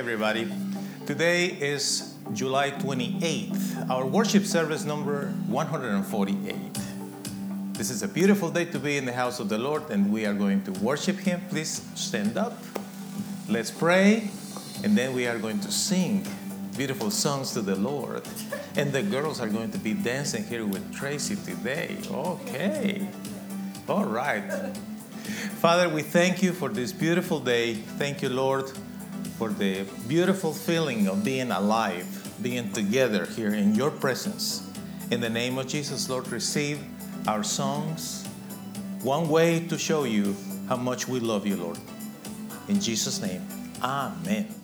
everybody. Today is July 28th, our worship service number 148. This is a beautiful day to be in the house of the Lord, and we are going to worship Him. Please stand up. Let's pray, and then we are going to sing beautiful songs to the Lord. And the girls are going to be dancing here with Tracy today. Okay. All right. Father, we thank you for this beautiful day. Thank you, Lord, for the beautiful feeling of being alive, being together here in your presence. In the name of Jesus, Lord, receive our songs. One way to show you how much we love you, Lord. In Jesus' name, Amen.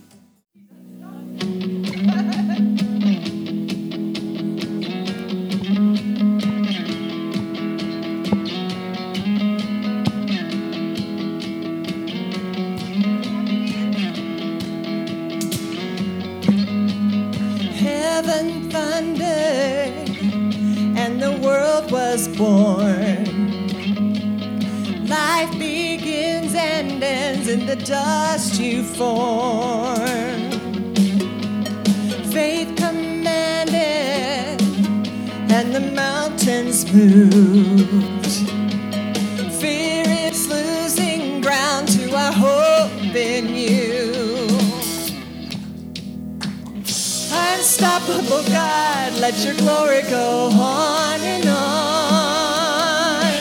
Unstoppable God, let your glory go on and on.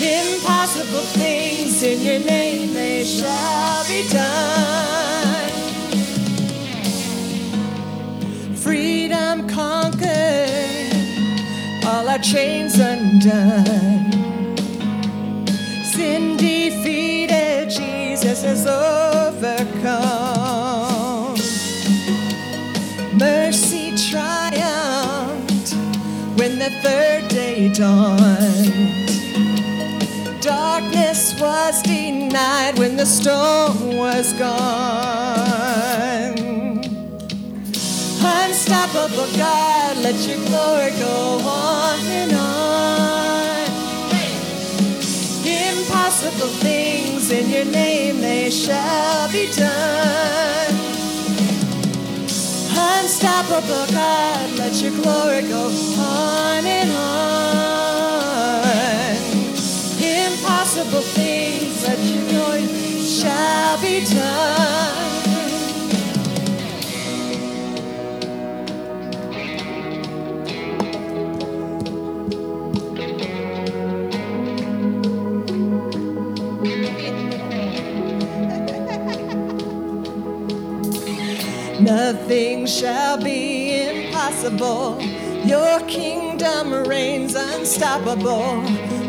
Impossible things in your name, they shall be done. Freedom conquered, all our chains undone. Dawned. Darkness was denied when the storm was gone. Unstoppable God, let your glory go on and on. Impossible things in your name, they shall be done. Unstoppable God, let your glory go on and on. Impossible things, let your glory shall be done. Nothing shall be impossible. Your kingdom reigns unstoppable.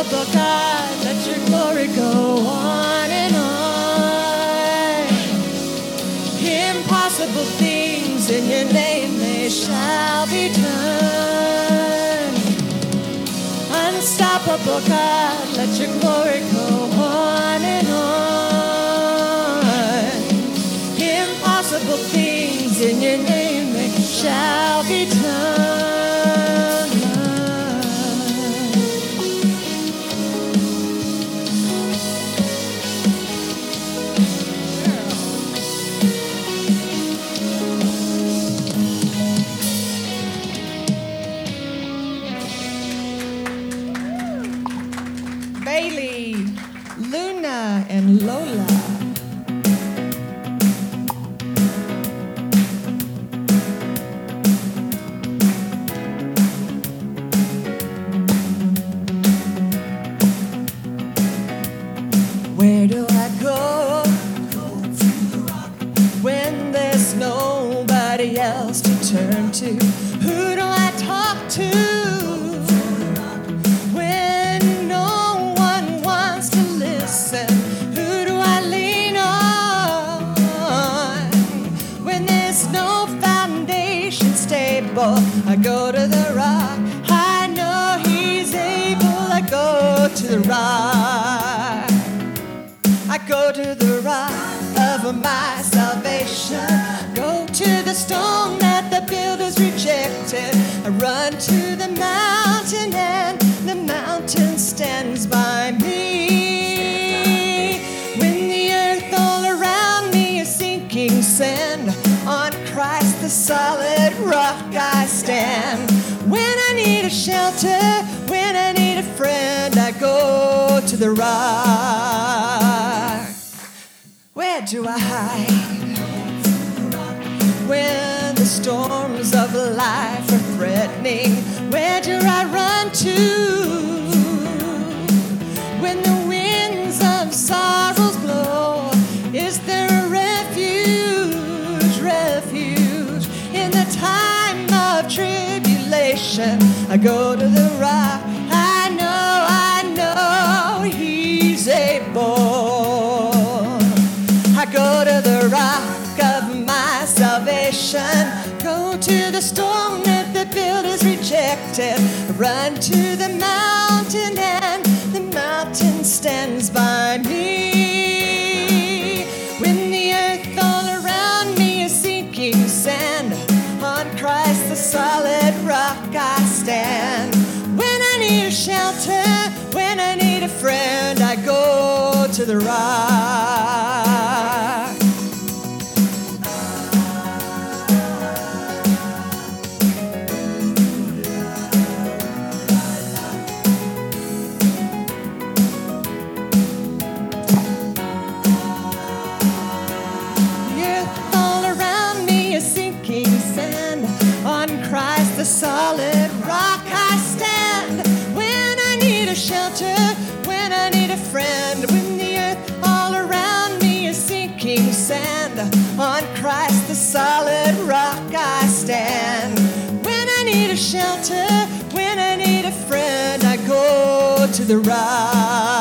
Unstoppable God, let your glory go on and on. Impossible things in your name, they shall be done. Unstoppable God, let your glory go on and on. Impossible things in your name, they shall be done. Bailey, Luna, and Lola. anymore. I go to the rock of my salvation, go to the stone that the builders rejected, run to the mountain, and the mountain stands by me. When the earth all around me is sinking sand, on Christ the solid rock I stand. When I need a shelter, when I need a friend to the right. the ride.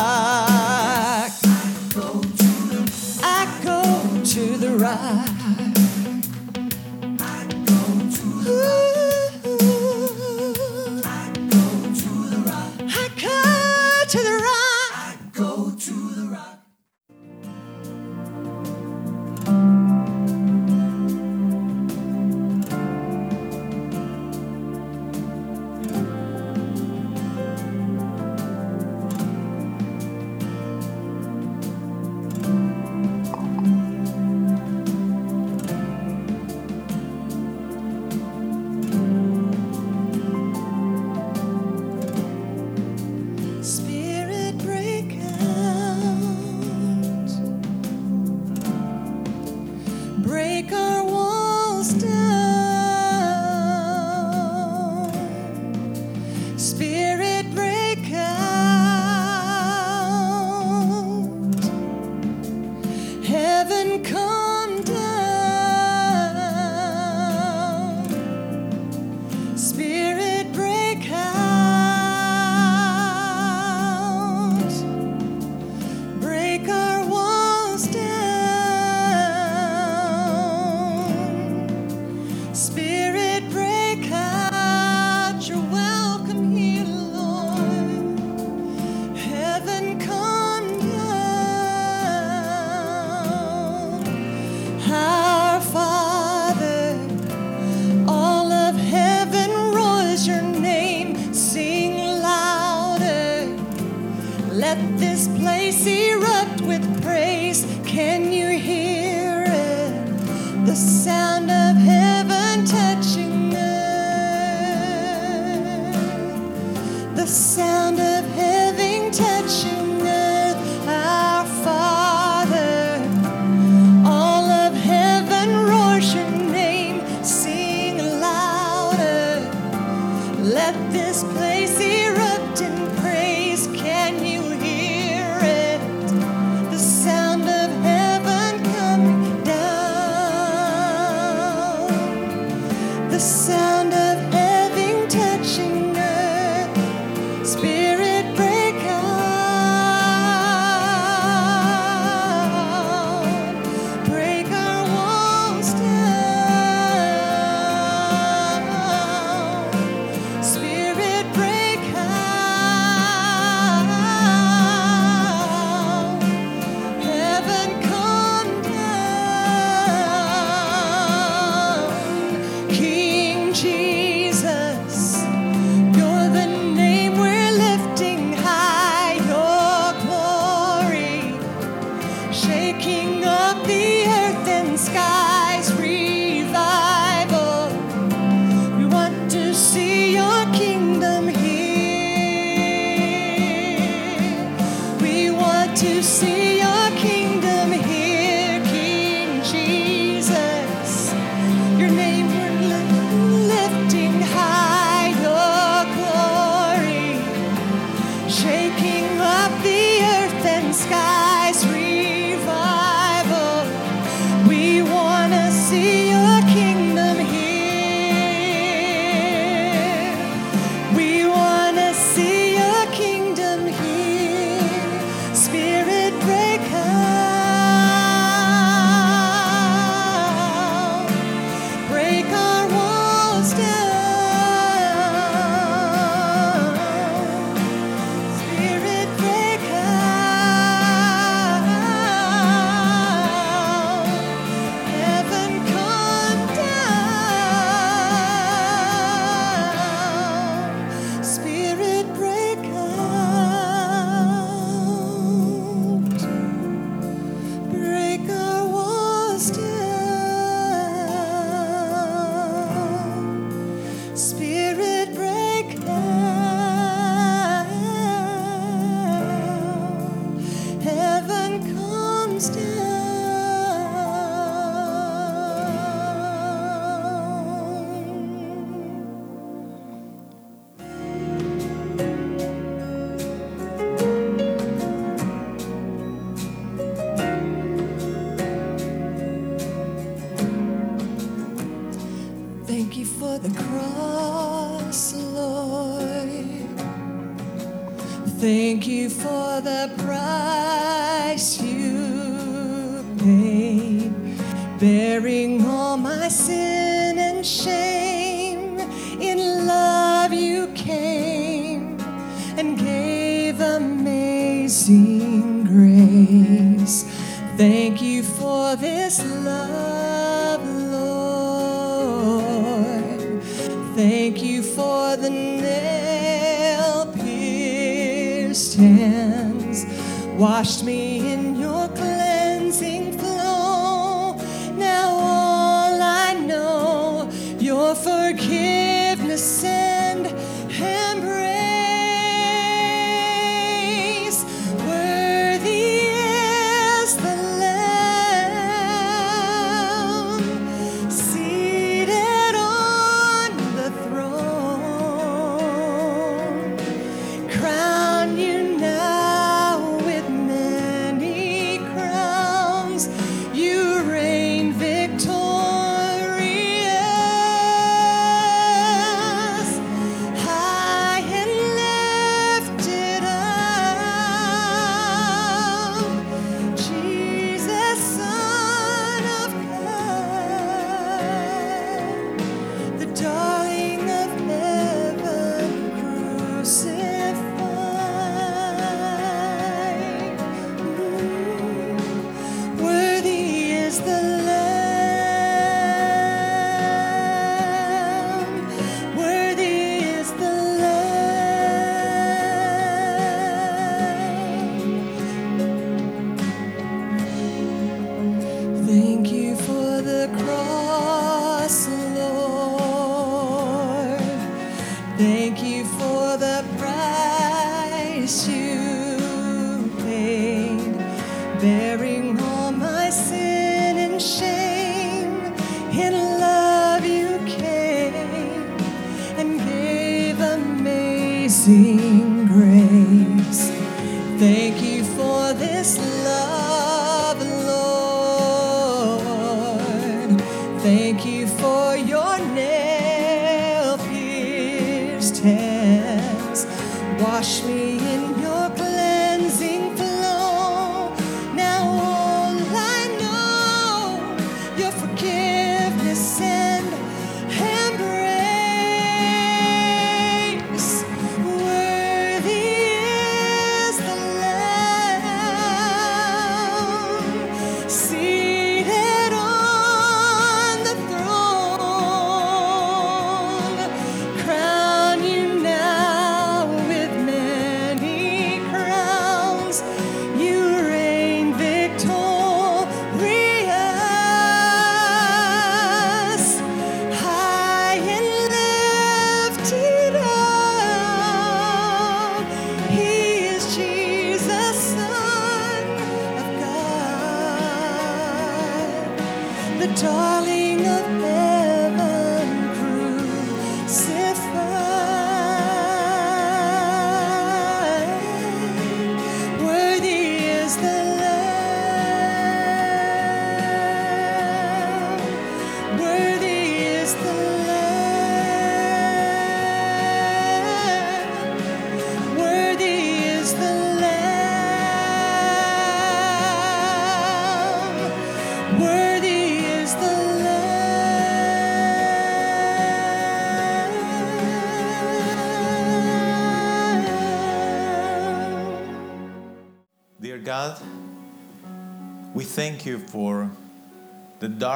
Wash me in your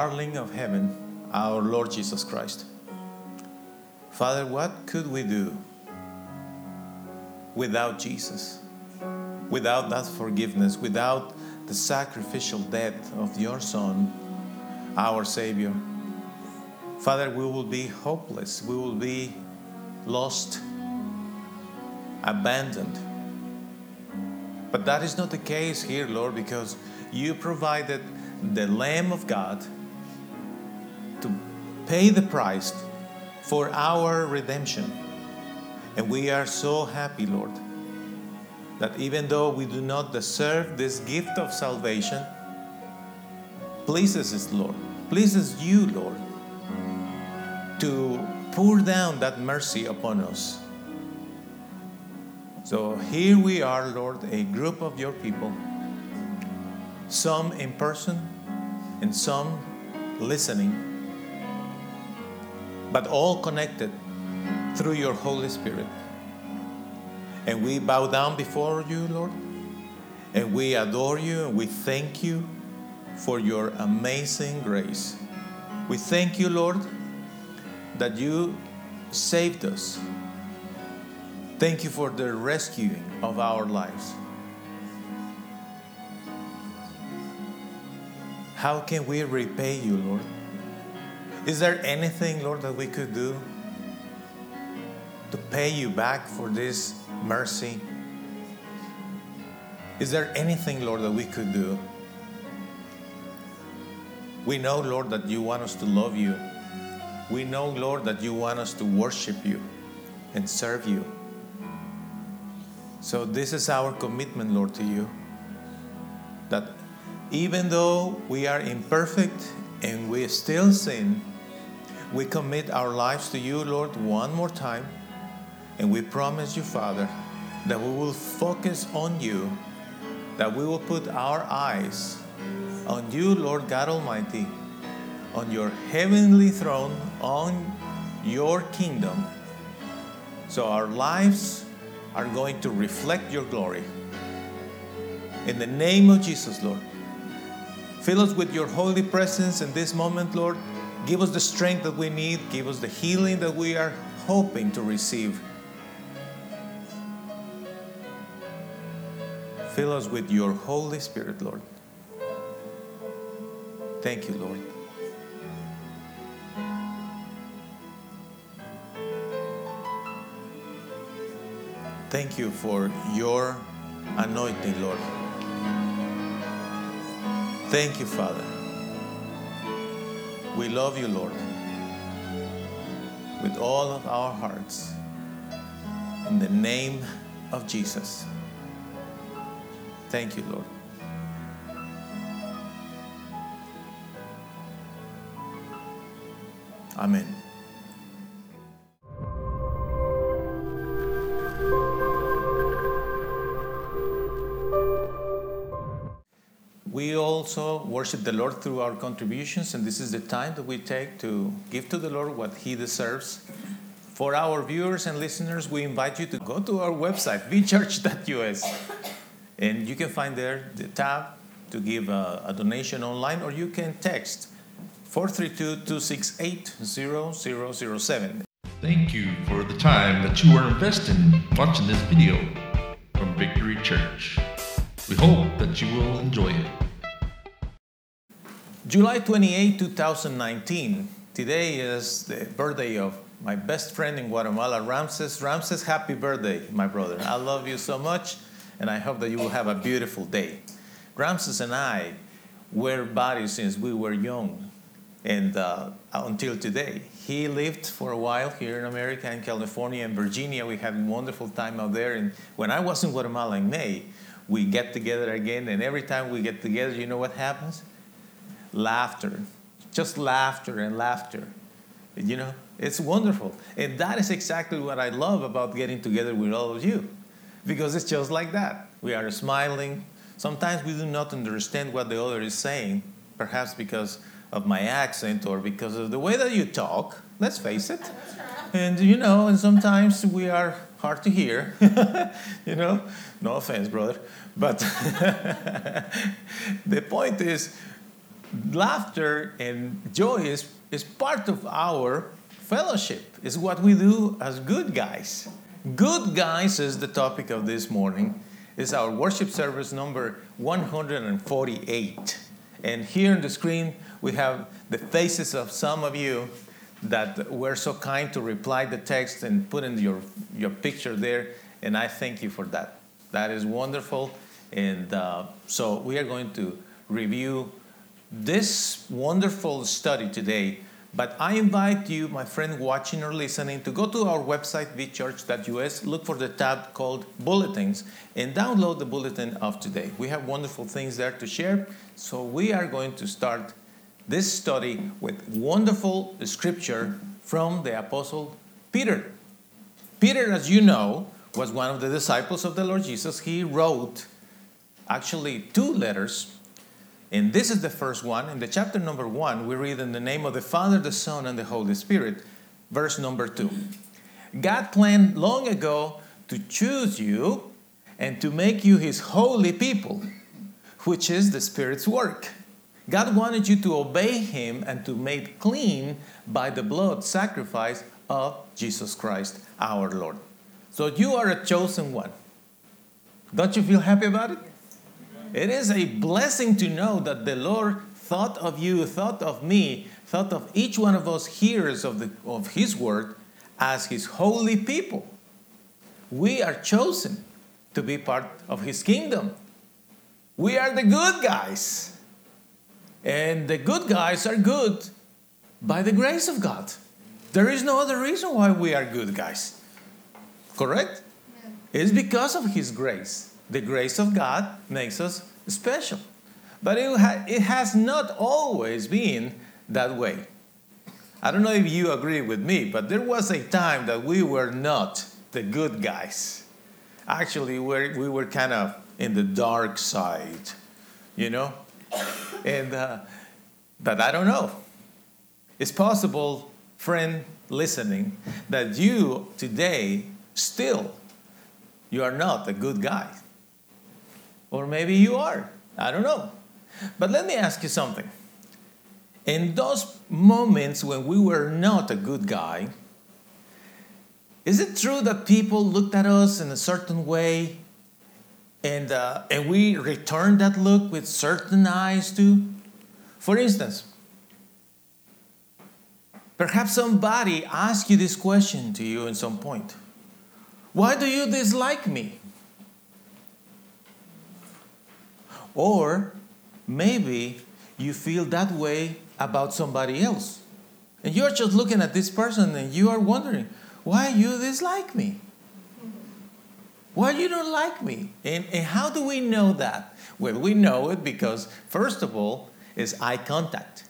darling of heaven, our Lord Jesus Christ. Father, what could we do without Jesus? Without that forgiveness, without the sacrificial death of your Son, our Savior? Father, we will be hopeless. We will be lost, abandoned. But that is not the case here, Lord, because you provided the Lamb of God pay the price for our redemption. And we are so happy, Lord, that even though we do not deserve this gift of salvation, pleases us, Lord, pleases you, Lord, to pour down that mercy upon us. So here we are, Lord, a group of your people, some in person and some listening, but all connected through your Holy Spirit. And we bow down before you, Lord, and we adore you and we thank you for your amazing grace. We thank you, Lord, that you saved us. Thank you for the rescuing of our lives. How can we repay you, Lord? Is there anything, Lord, that we could do to pay you back for this mercy? Is there anything, Lord, that we could do? We know, Lord, that you want us to love you. We know, Lord, that you want us to worship you and serve you. So, this is our commitment, Lord, to you. That even though we are imperfect and we still sin, we commit our lives to you, Lord, one more time. And we promise you, Father, that we will focus on you, that we will put our eyes on you, Lord God Almighty, on your heavenly throne, on your kingdom. So our lives are going to reflect your glory. In the name of Jesus, Lord, fill us with your holy presence in this moment, Lord. Give us the strength that we need, give us the healing that we are hoping to receive. Fill us with your Holy Spirit, Lord. Thank you, Lord. Thank you for your anointing, Lord. Thank you, Father. We love you, Lord, with all of our hearts. In the name of Jesus. Thank you, Lord. Amen. We also worship the Lord through our contributions, and this is the time that we take to give to the Lord what He deserves. For our viewers and listeners, we invite you to go to our website, vchurch.us, and you can find there the tab to give a, a donation online, or you can text 432 268 0007. Thank you for the time that you are investing watching this video from Victory Church. We hope that you will enjoy it. July 28, 2019. Today is the birthday of my best friend in Guatemala, Ramses. Ramses, happy birthday, my brother. I love you so much, and I hope that you will have a beautiful day. Ramses and I were buddies since we were young. and uh, until today. He lived for a while here in America, in California and Virginia. We had a wonderful time out there. And when I was in Guatemala in May, we get together again. And every time we get together, you know what happens? Laughter, just laughter and laughter. You know, it's wonderful. And that is exactly what I love about getting together with all of you. Because it's just like that. We are smiling. Sometimes we do not understand what the other is saying, perhaps because of my accent or because of the way that you talk. Let's face it. And you know, and sometimes we are hard to hear. you know, no offense, brother. But the point is, laughter and joy is, is part of our fellowship. is what we do as good guys. Good guys is the topic of this morning. It's our worship service number 148. And here on the screen, we have the faces of some of you that were so kind to reply the text and put in your, your picture there. And I thank you for that. That is wonderful. And uh, so we are going to review this wonderful study today. But I invite you, my friend watching or listening, to go to our website, vchurch.us, look for the tab called Bulletins, and download the bulletin of today. We have wonderful things there to share. So we are going to start this study with wonderful scripture from the Apostle Peter. Peter, as you know, was one of the disciples of the Lord Jesus. He wrote actually two letters and this is the first one. In the chapter number one, we read in the name of the Father, the Son, and the Holy Spirit, verse number two. God planned long ago to choose you and to make you his holy people, which is the Spirit's work. God wanted you to obey him and to made clean by the blood sacrifice of Jesus Christ our Lord. So you are a chosen one. Don't you feel happy about it? It is a blessing to know that the Lord thought of you, thought of me, thought of each one of us hearers of, the, of His word as His holy people. We are chosen to be part of His kingdom. We are the good guys. And the good guys are good by the grace of God. There is no other reason why we are good guys. Correct? Yeah. It's because of His grace the grace of God makes us special. But it, ha- it has not always been that way. I don't know if you agree with me, but there was a time that we were not the good guys. Actually, we're, we were kind of in the dark side, you know? And, uh, but I don't know. It's possible, friend listening, that you today still, you are not a good guy. Or maybe you are. I don't know. But let me ask you something. In those moments when we were not a good guy, is it true that people looked at us in a certain way and, uh, and we returned that look with certain eyes too? For instance, perhaps somebody asked you this question to you at some point Why do you dislike me? Or maybe you feel that way about somebody else. And you're just looking at this person and you are wondering, why you dislike me? Why you don't like me? And, and how do we know that? Well, we know it because, first of all, is eye contact.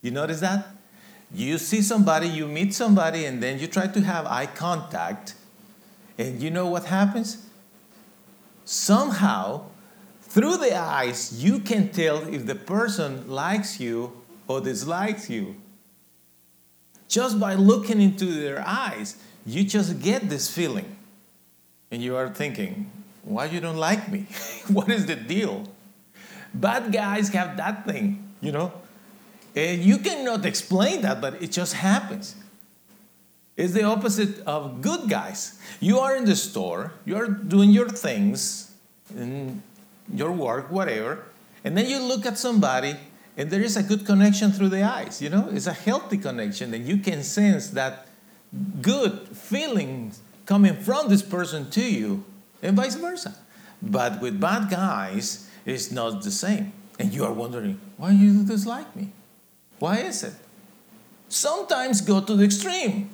You notice that? You see somebody, you meet somebody, and then you try to have eye contact, and you know what happens? Somehow, through the eyes, you can tell if the person likes you or dislikes you. Just by looking into their eyes, you just get this feeling. And you are thinking, why you don't like me? what is the deal? Bad guys have that thing, you know? And you cannot explain that, but it just happens. It's the opposite of good guys. You are in the store, you are doing your things, and your work, whatever, and then you look at somebody and there is a good connection through the eyes, you know? It's a healthy connection, and you can sense that good feelings coming from this person to you, and vice versa. But with bad guys, it's not the same. And you are wondering, why you dislike me? Why is it? Sometimes go to the extreme.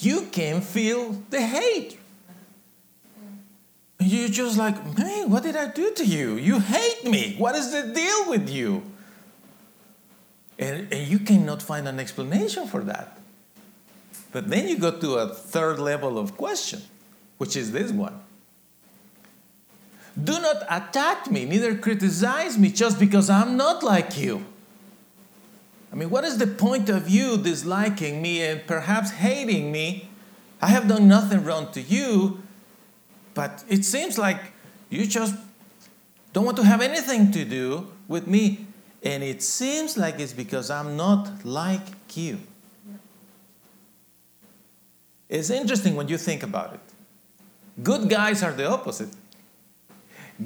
You can feel the hate. You're just like, man, what did I do to you? You hate me. What is the deal with you? And, and you cannot find an explanation for that. But then you go to a third level of question, which is this one Do not attack me, neither criticize me just because I'm not like you. I mean, what is the point of you disliking me and perhaps hating me? I have done nothing wrong to you, but it seems like you just don't want to have anything to do with me. And it seems like it's because I'm not like you. It's interesting when you think about it. Good guys are the opposite.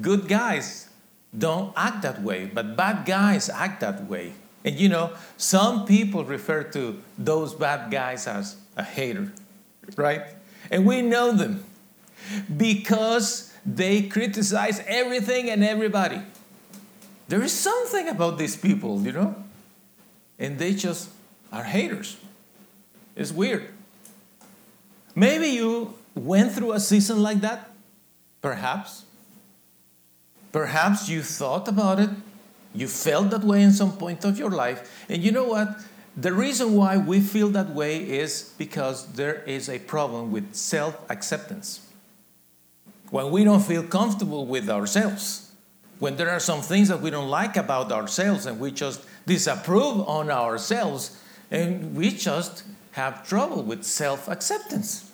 Good guys don't act that way, but bad guys act that way. And you know, some people refer to those bad guys as a hater, right? And we know them because they criticize everything and everybody. There is something about these people, you know? And they just are haters. It's weird. Maybe you went through a season like that. Perhaps. Perhaps you thought about it. You felt that way in some point of your life. And you know what? The reason why we feel that way is because there is a problem with self acceptance. When we don't feel comfortable with ourselves, when there are some things that we don't like about ourselves and we just disapprove on ourselves, and we just have trouble with self acceptance.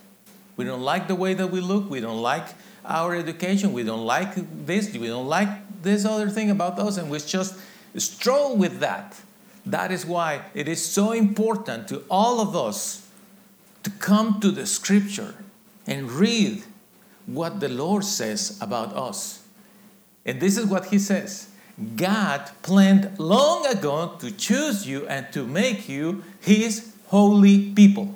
We don't like the way that we look, we don't like our education, we don't like this, we don't like this other thing about us, and we just struggle with that. That is why it is so important to all of us to come to the scripture and read what the Lord says about us. And this is what He says God planned long ago to choose you and to make you His holy people.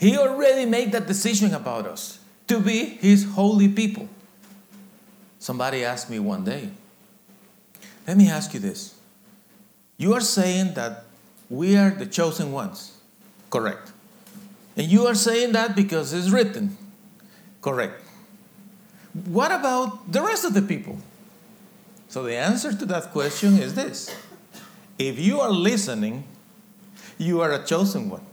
He already made that decision about us to be His holy people. Somebody asked me one day, let me ask you this. You are saying that we are the chosen ones. Correct. And you are saying that because it's written. Correct. What about the rest of the people? So the answer to that question is this if you are listening, you are a chosen one.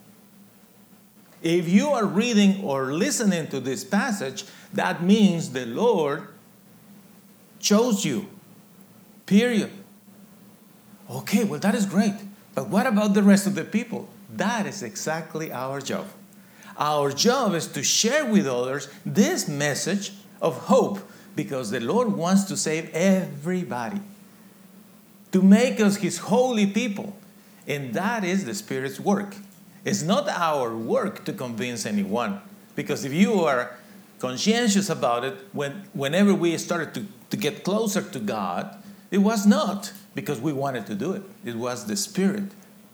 If you are reading or listening to this passage, that means the Lord chose you. Period. Okay, well, that is great. But what about the rest of the people? That is exactly our job. Our job is to share with others this message of hope because the Lord wants to save everybody, to make us His holy people. And that is the Spirit's work. It's not our work to convince anyone. Because if you are conscientious about it, when, whenever we started to, to get closer to God, it was not because we wanted to do it, it was the Spirit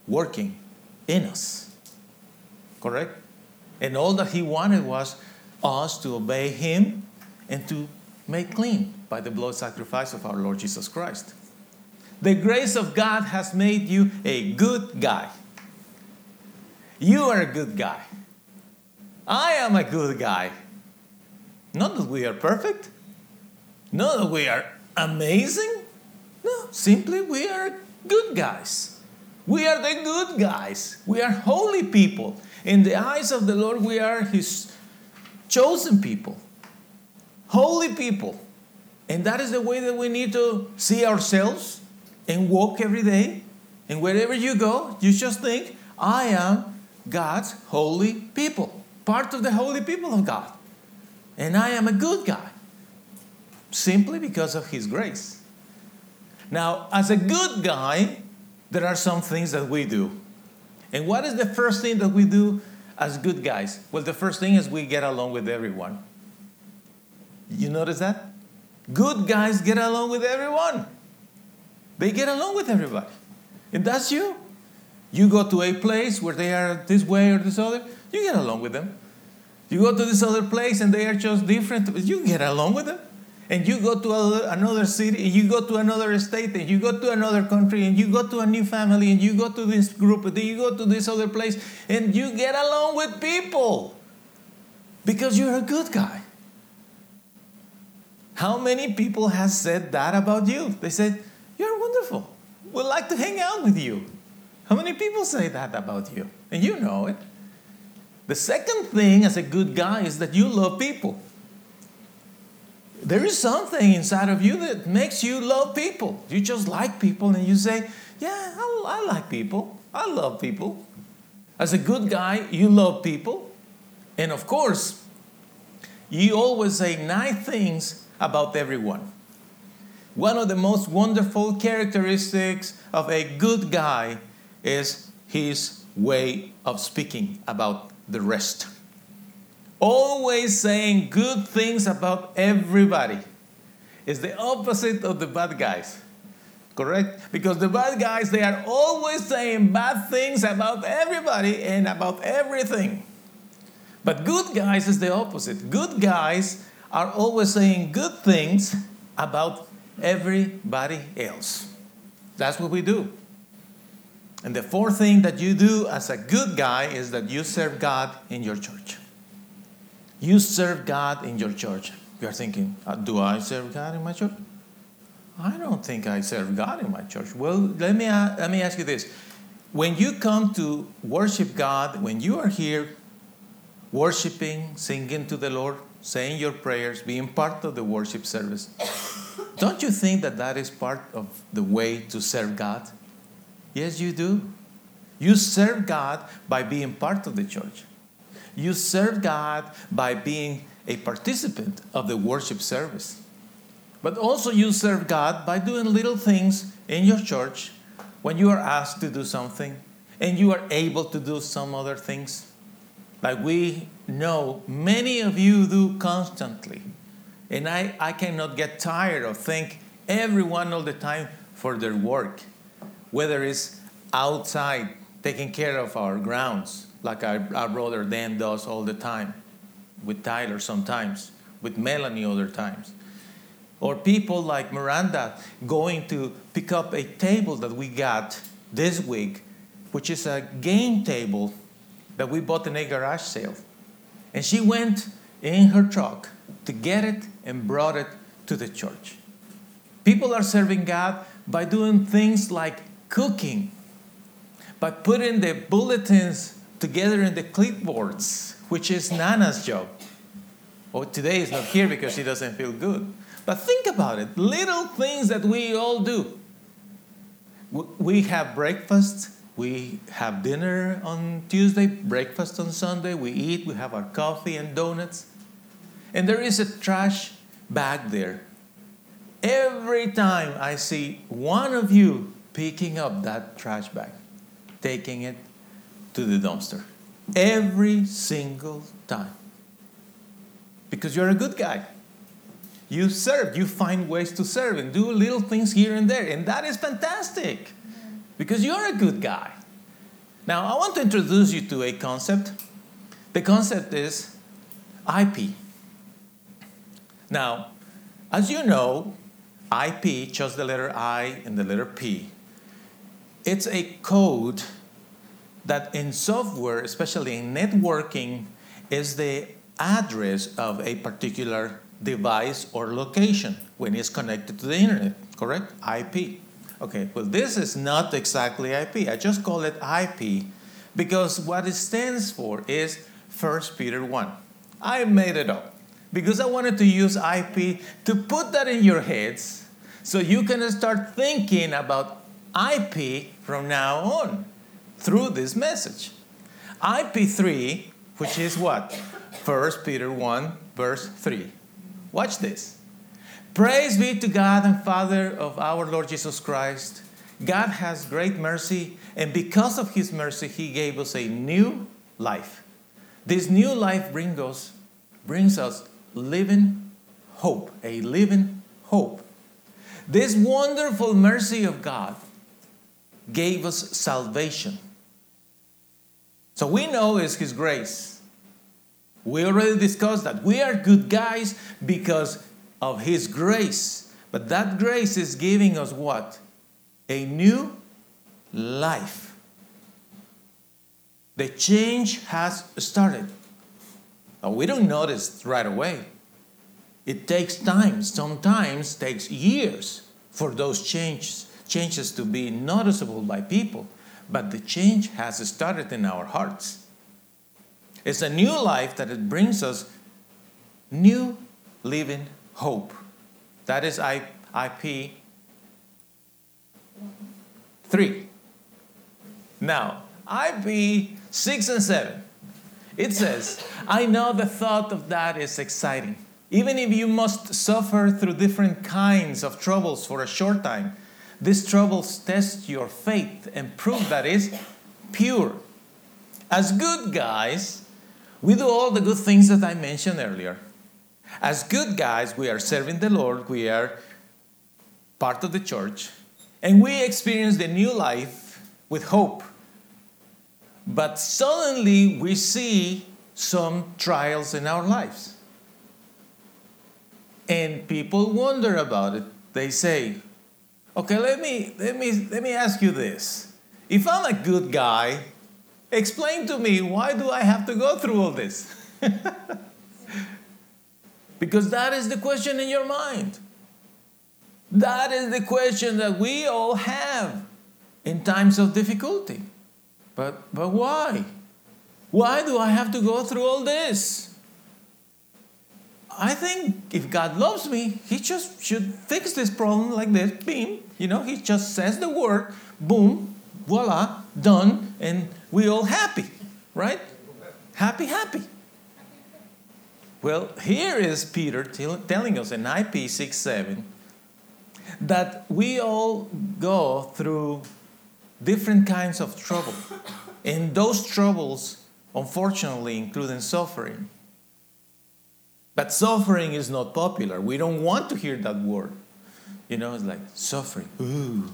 working in us. Correct? And all that He wanted was us to obey Him and to make clean by the blood sacrifice of our Lord Jesus Christ. The grace of God has made you a good guy. You are a good guy. I am a good guy. Not that we are perfect, not that we are amazing. No, simply we are good guys. We are the good guys. We are holy people. In the eyes of the Lord, we are His chosen people, holy people. And that is the way that we need to see ourselves and walk every day. And wherever you go, you just think, I am God's holy people, part of the holy people of God. And I am a good guy simply because of His grace. Now, as a good guy, there are some things that we do. And what is the first thing that we do as good guys? Well, the first thing is we get along with everyone. You notice that? Good guys get along with everyone. They get along with everybody. And that's you. You go to a place where they are this way or this other, you get along with them. You go to this other place and they are just different, you get along with them. And you go to a- another city, and you go to another state, and you go to another country, and you go to a new family, and you go to this group, and you go to this other place, and you get along with people because you're a good guy. How many people have said that about you? They said, You're wonderful. We'd like to hang out with you. How many people say that about you? And you know it. The second thing as a good guy is that you love people. There is something inside of you that makes you love people. You just like people and you say, Yeah, I, I like people. I love people. As a good guy, you love people. And of course, you always say nice things about everyone. One of the most wonderful characteristics of a good guy is his way of speaking about the rest. Always saying good things about everybody is the opposite of the bad guys. Correct? Because the bad guys, they are always saying bad things about everybody and about everything. But good guys is the opposite. Good guys are always saying good things about everybody else. That's what we do. And the fourth thing that you do as a good guy is that you serve God in your church. You serve God in your church. You are thinking, uh, do I serve God in my church? I don't think I serve God in my church. Well, let me, let me ask you this. When you come to worship God, when you are here worshiping, singing to the Lord, saying your prayers, being part of the worship service, don't you think that that is part of the way to serve God? Yes, you do. You serve God by being part of the church. You serve God by being a participant of the worship service. But also, you serve God by doing little things in your church when you are asked to do something and you are able to do some other things. Like we know many of you do constantly. And I, I cannot get tired of thank everyone all the time for their work, whether it's outside taking care of our grounds, like our, our brother Dan does all the time, with Tyler sometimes, with Melanie other times. Or people like Miranda going to pick up a table that we got this week, which is a game table that we bought in a garage sale. And she went in her truck to get it and brought it to the church. People are serving God by doing things like cooking, by putting the bulletins together in the clipboards, which is Nana's job. Oh, today is not here because she doesn't feel good. But think about it little things that we all do. We have breakfast, we have dinner on Tuesday, breakfast on Sunday, we eat, we have our coffee and donuts. And there is a trash bag there. Every time I see one of you picking up that trash bag, taking it to the dumpster. Every single time. Because you're a good guy. You serve, you find ways to serve and do little things here and there. And that is fantastic because you're a good guy. Now, I want to introduce you to a concept. The concept is IP. Now, as you know, IP, just the letter I and the letter P, it's a code that in software, especially in networking, is the address of a particular device or location when it's connected to the internet, correct? IP. Okay, well, this is not exactly IP. I just call it IP because what it stands for is 1 Peter 1. I made it up because I wanted to use IP to put that in your heads so you can start thinking about IP from now on through this message. IP3, which is what? 1 Peter 1, verse 3. Watch this. Praise be to God and Father of our Lord Jesus Christ. God has great mercy, and because of His mercy, He gave us a new life. This new life brings us, brings us living hope, a living hope. This wonderful mercy of God gave us salvation. So we know it's His grace. We already discussed that. We are good guys because of His grace. But that grace is giving us what? A new life. The change has started. Now, we don't notice right away. It takes time, sometimes takes years for those changes, changes to be noticeable by people. But the change has started in our hearts. It's a new life that it brings us new living hope. That is IP 3. Now, IP 6 and 7. It says, I know the thought of that is exciting. Even if you must suffer through different kinds of troubles for a short time, these troubles test your faith and prove that it's pure. As good guys, we do all the good things that I mentioned earlier. As good guys, we are serving the Lord, we are part of the church, and we experience the new life with hope. But suddenly we see some trials in our lives. And people wonder about it. They say, okay, let me, let me, let me ask you this. If I'm a good guy, explain to me why do I have to go through all this? because that is the question in your mind. That is the question that we all have in times of difficulty. But, but why? Why do I have to go through all this? I think if God loves me, He just should fix this problem like this. Beam, you know, He just says the word, boom, voila, done, and we all happy, right? Happy, happy. Well, here is Peter telling us in IP 6 7 that we all go through different kinds of trouble. And those troubles, unfortunately, including suffering. But suffering is not popular. We don't want to hear that word. You know, it's like suffering, ooh.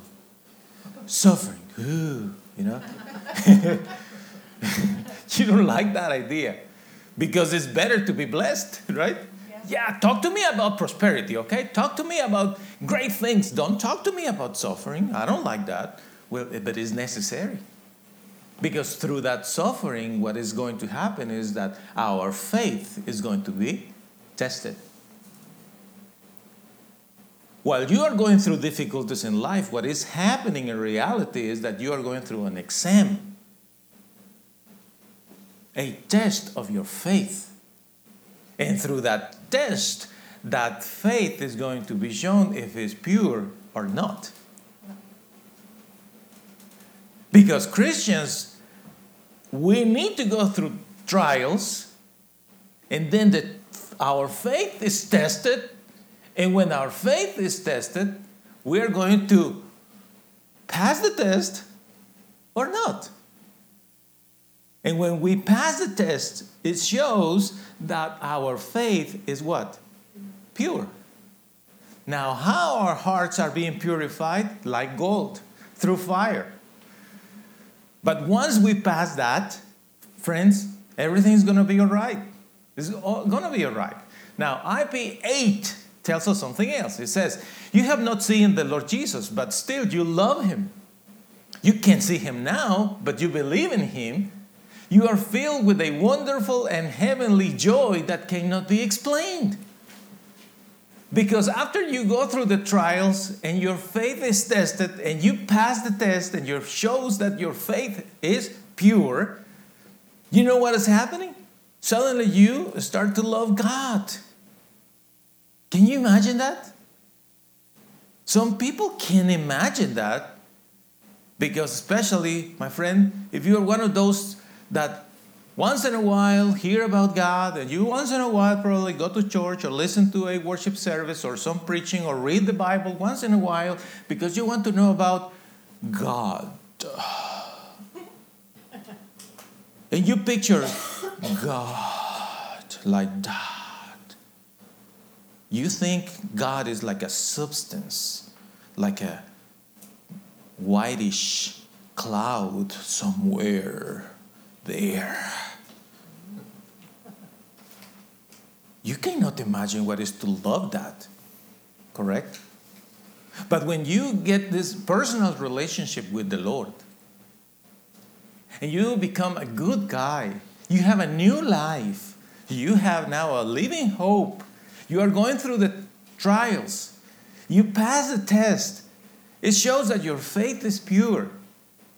Suffering, ooh, you know? you don't like that idea because it's better to be blessed, right? Yeah, talk to me about prosperity, okay? Talk to me about great things. Don't talk to me about suffering. I don't like that. Well, eh, but it's necessary. Because through that suffering, what is going to happen is that our faith is going to be tested. While you are going through difficulties in life, what is happening in reality is that you are going through an exam, a test of your faith. And through that test, that faith is going to be shown if it's pure or not. Because Christians, we need to go through trials, and then the, our faith is tested. And when our faith is tested, we are going to pass the test or not. And when we pass the test, it shows that our faith is what? Pure. Now, how our hearts are being purified? Like gold, through fire. But once we pass that, friends, everything's going to be all right. It's going to be all right. Now, IP 8 tells us something else. It says, You have not seen the Lord Jesus, but still you love him. You can't see him now, but you believe in him. You are filled with a wonderful and heavenly joy that cannot be explained. Because after you go through the trials and your faith is tested and you pass the test and it shows that your faith is pure, you know what is happening? Suddenly you start to love God. Can you imagine that? Some people can imagine that because, especially, my friend, if you're one of those that once in a while hear about God, and you once in a while probably go to church or listen to a worship service or some preaching or read the Bible once in a while because you want to know about God. And you picture God like that. You think God is like a substance, like a whitish cloud somewhere there. You cannot imagine what is to love that. correct? But when you get this personal relationship with the Lord, and you become a good guy, you have a new life, you have now a living hope, you are going through the trials, you pass the test, it shows that your faith is pure.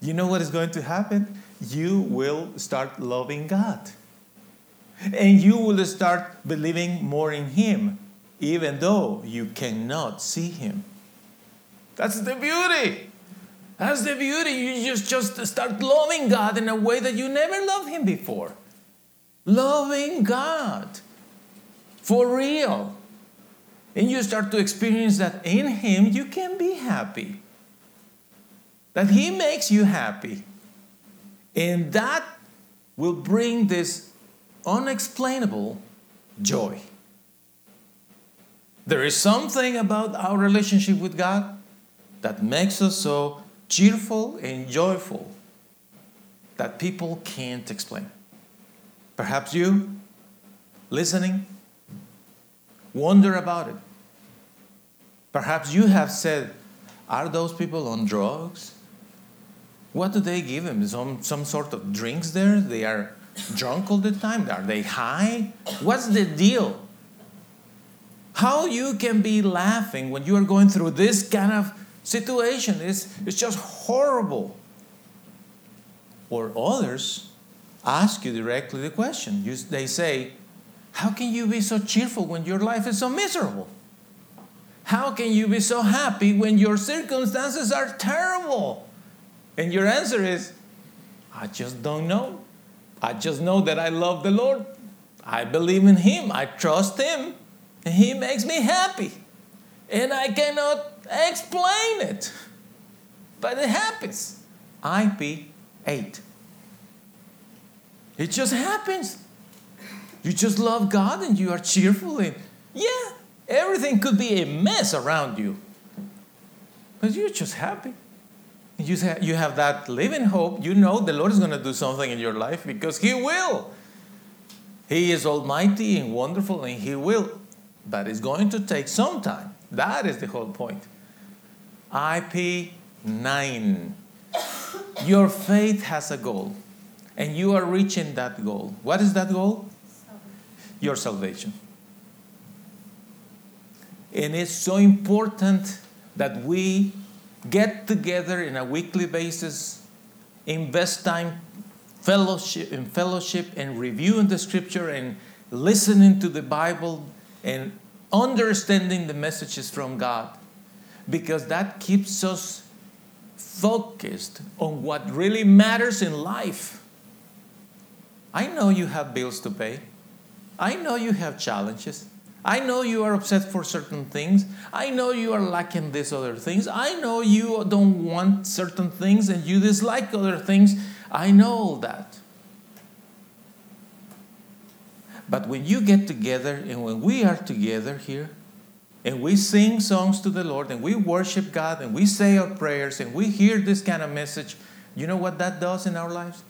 You know what is going to happen? You will start loving God. And you will start believing more in Him, even though you cannot see Him. That's the beauty. That's the beauty. You just, just start loving God in a way that you never loved Him before. Loving God for real. And you start to experience that in Him you can be happy. That He makes you happy. And that will bring this unexplainable joy. There is something about our relationship with God that makes us so cheerful and joyful that people can't explain. Perhaps you, listening, wonder about it. Perhaps you have said, Are those people on drugs? What do they give them? Some, some sort of drinks there? They are drunk all the time? Are they high? What's the deal? How you can be laughing when you are going through this kind of situation is it's just horrible. Or others ask you directly the question. You, they say, How can you be so cheerful when your life is so miserable? How can you be so happy when your circumstances are terrible? And your answer is, I just don't know. I just know that I love the Lord. I believe in Him. I trust Him. And He makes me happy. And I cannot explain it. But it happens. IP 8. It just happens. You just love God and you are cheerful. And yeah, everything could be a mess around you. But you're just happy. You, you have that living hope. You know the Lord is going to do something in your life because He will. He is almighty and wonderful and He will. But it's going to take some time. That is the whole point. IP 9. Your faith has a goal and you are reaching that goal. What is that goal? Your salvation. And it's so important that we get together in a weekly basis, invest time fellowship in fellowship and reviewing the scripture and listening to the Bible and understanding the messages from God because that keeps us focused on what really matters in life. I know you have bills to pay. I know you have challenges. I know you are upset for certain things. I know you are lacking these other things. I know you don't want certain things and you dislike other things. I know all that. But when you get together and when we are together here and we sing songs to the Lord and we worship God and we say our prayers and we hear this kind of message, you know what that does in our lives?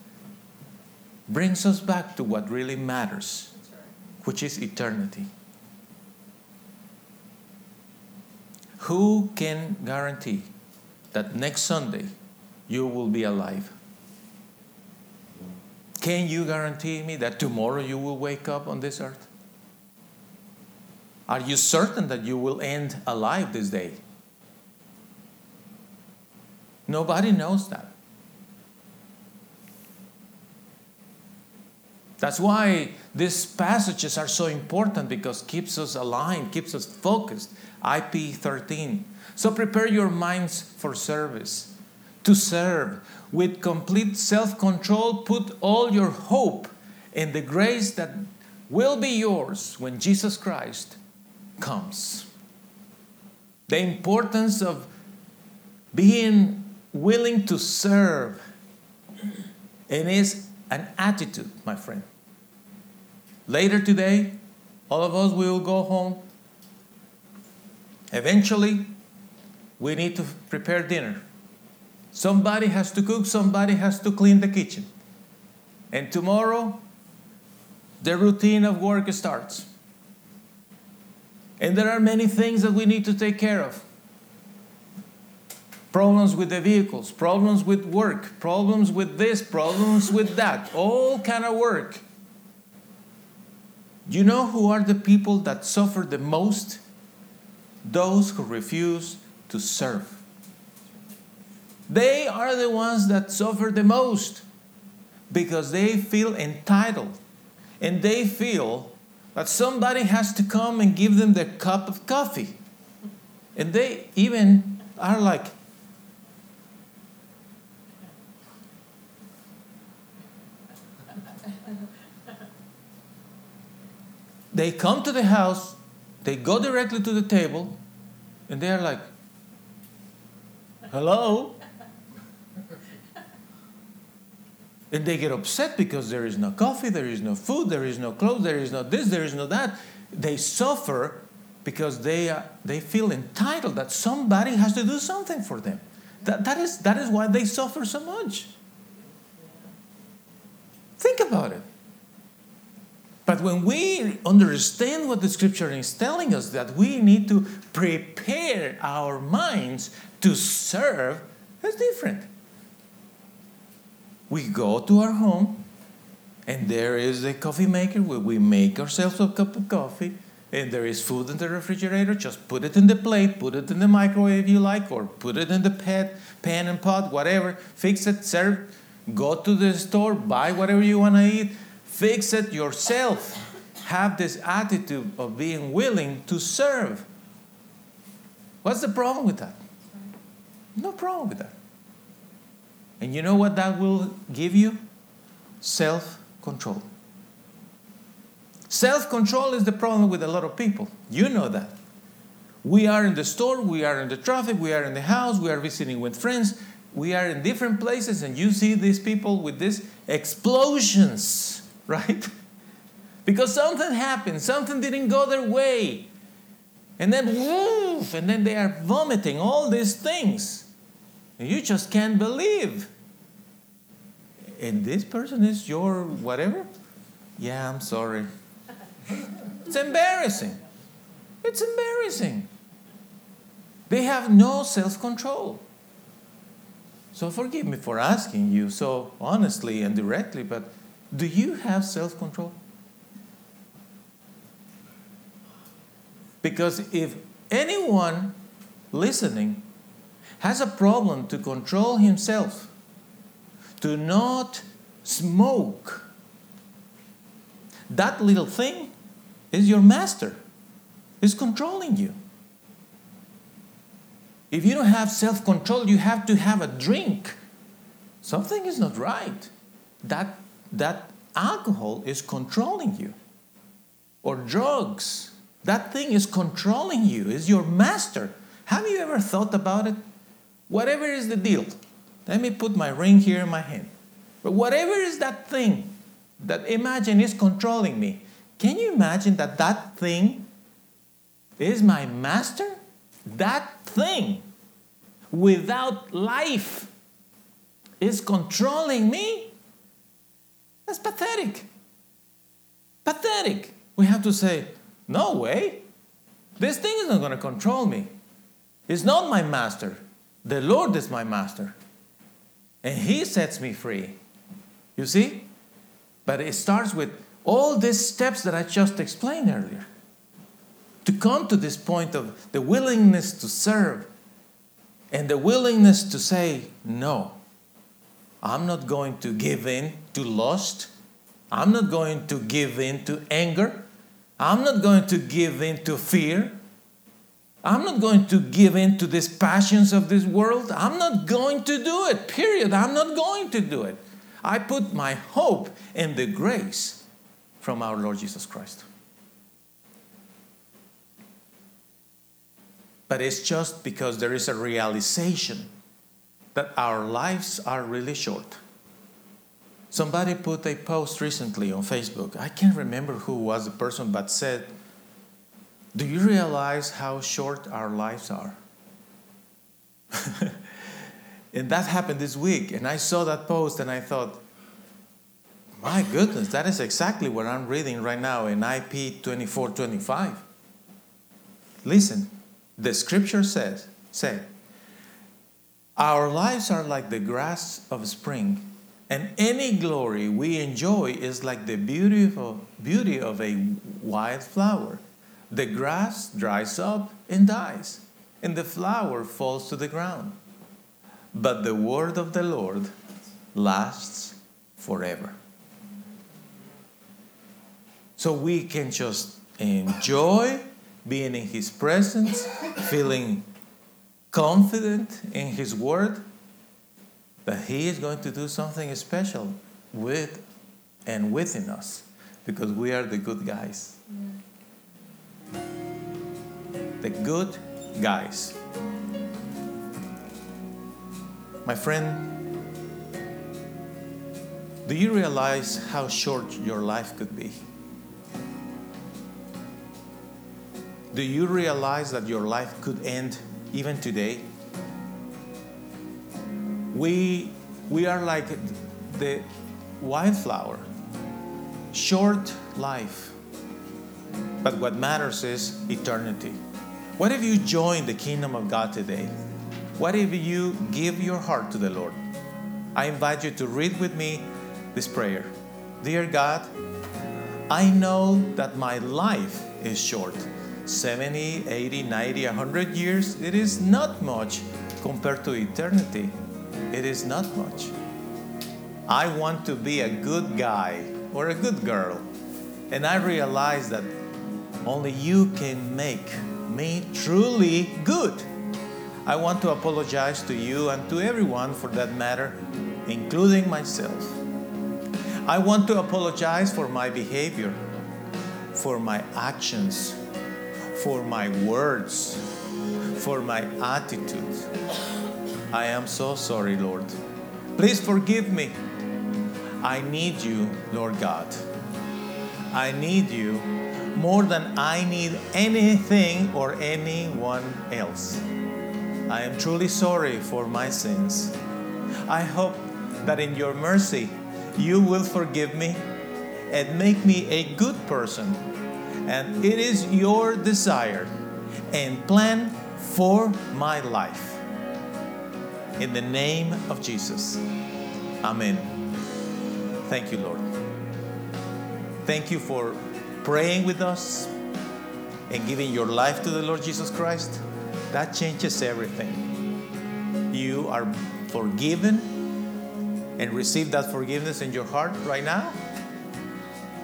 Brings us back to what really matters, which is eternity. Who can guarantee that next Sunday you will be alive? Can you guarantee me that tomorrow you will wake up on this earth? Are you certain that you will end alive this day? Nobody knows that. That's why these passages are so important because keeps us aligned, keeps us focused. IP 13. So prepare your minds for service, to serve with complete self-control. Put all your hope in the grace that will be yours when Jesus Christ comes. The importance of being willing to serve and is an attitude, my friend. Later today, all of us will go home. Eventually, we need to prepare dinner. Somebody has to cook, somebody has to clean the kitchen. And tomorrow, the routine of work starts. And there are many things that we need to take care of. Problems with the vehicles, problems with work, problems with this, problems with that, all kind of work. You know who are the people that suffer the most? Those who refuse to serve. They are the ones that suffer the most because they feel entitled and they feel that somebody has to come and give them their cup of coffee. And they even are like, they come to the house, they go directly to the table, and they are like, hello? And they get upset because there is no coffee, there is no food, there is no clothes, there is no this, there is no that. They suffer because they, uh, they feel entitled that somebody has to do something for them. That, that, is, that is why they suffer so much. Think about it. When we understand what the scripture is telling us, that we need to prepare our minds to serve, that's different. We go to our home, and there is a coffee maker where we make ourselves a cup of coffee, and there is food in the refrigerator. Just put it in the plate, put it in the microwave if you like, or put it in the pan, pan and pot, whatever. Fix it, serve. Go to the store, buy whatever you want to eat, fix it yourself. Have this attitude of being willing to serve. What's the problem with that? No problem with that. And you know what that will give you? Self control. Self control is the problem with a lot of people. You know that. We are in the store, we are in the traffic, we are in the house, we are visiting with friends, we are in different places, and you see these people with these explosions, right? Because something happened, something didn't go their way. And then, woof, and then they are vomiting all these things. And you just can't believe. And this person is your whatever? Yeah, I'm sorry. It's embarrassing. It's embarrassing. They have no self control. So forgive me for asking you so honestly and directly, but do you have self control? Because if anyone listening has a problem to control himself, to not smoke, that little thing is your master, is controlling you. If you don't have self control, you have to have a drink. Something is not right. That, that alcohol is controlling you, or drugs. That thing is controlling you, is your master. Have you ever thought about it? Whatever is the deal, let me put my ring here in my hand. But whatever is that thing that imagine is controlling me, can you imagine that that thing is my master? That thing without life is controlling me? That's pathetic. Pathetic. We have to say, no way. This thing is not going to control me. It's not my master. The Lord is my master. And He sets me free. You see? But it starts with all these steps that I just explained earlier. To come to this point of the willingness to serve and the willingness to say, no, I'm not going to give in to lust. I'm not going to give in to anger. I'm not going to give in to fear. I'm not going to give in to these passions of this world. I'm not going to do it, period. I'm not going to do it. I put my hope in the grace from our Lord Jesus Christ. But it's just because there is a realization that our lives are really short. Somebody put a post recently on Facebook. I can't remember who was the person, but said, Do you realize how short our lives are? and that happened this week. And I saw that post and I thought, My goodness, that is exactly what I'm reading right now in IP 2425. Listen, the scripture says, say, our lives are like the grass of spring, and any glory we enjoy is like the beautiful beauty of a wild flower. The grass dries up and dies, and the flower falls to the ground. But the word of the Lord lasts forever. So we can just enjoy being in His presence, feeling confident in His word that He is going to do something special with and within us because we are the good guys. The good guys. My friend, do you realize how short your life could be? Do you realize that your life could end even today? We, we are like the wildflower, short life. But what matters is eternity. What if you join the kingdom of God today? What if you give your heart to the Lord? I invite you to read with me this prayer Dear God, I know that my life is short 70, 80, 90, 100 years. It is not much compared to eternity. It is not much. I want to be a good guy or a good girl. And I realize that only you can make me truly good. I want to apologize to you and to everyone for that matter, including myself. I want to apologize for my behavior, for my actions, for my words, for my attitude. I am so sorry, Lord. Please forgive me. I need you, Lord God. I need you more than I need anything or anyone else. I am truly sorry for my sins. I hope that in your mercy you will forgive me and make me a good person. And it is your desire and plan for my life. In the name of Jesus. Amen. Thank you, Lord. Thank you for praying with us and giving your life to the Lord Jesus Christ. That changes everything. You are forgiven and receive that forgiveness in your heart right now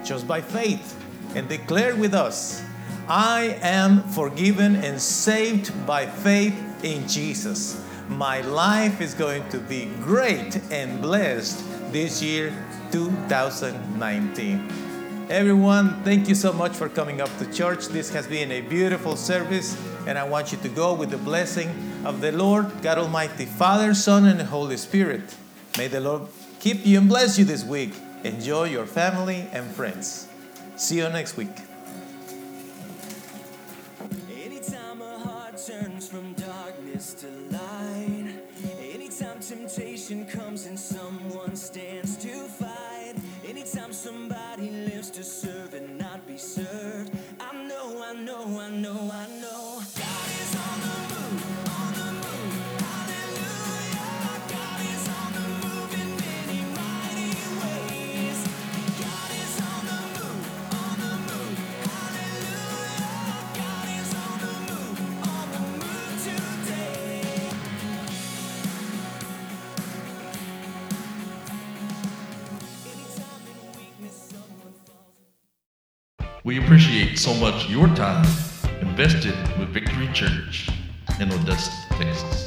just by faith and declare with us I am forgiven and saved by faith in Jesus. My life is going to be great and blessed this year, 2019. Everyone, thank you so much for coming up to church. This has been a beautiful service, and I want you to go with the blessing of the Lord, God Almighty, Father, Son, and Holy Spirit. May the Lord keep you and bless you this week. Enjoy your family and friends. See you next week. We appreciate so much your time invested with Victory Church in Odessa, Texas.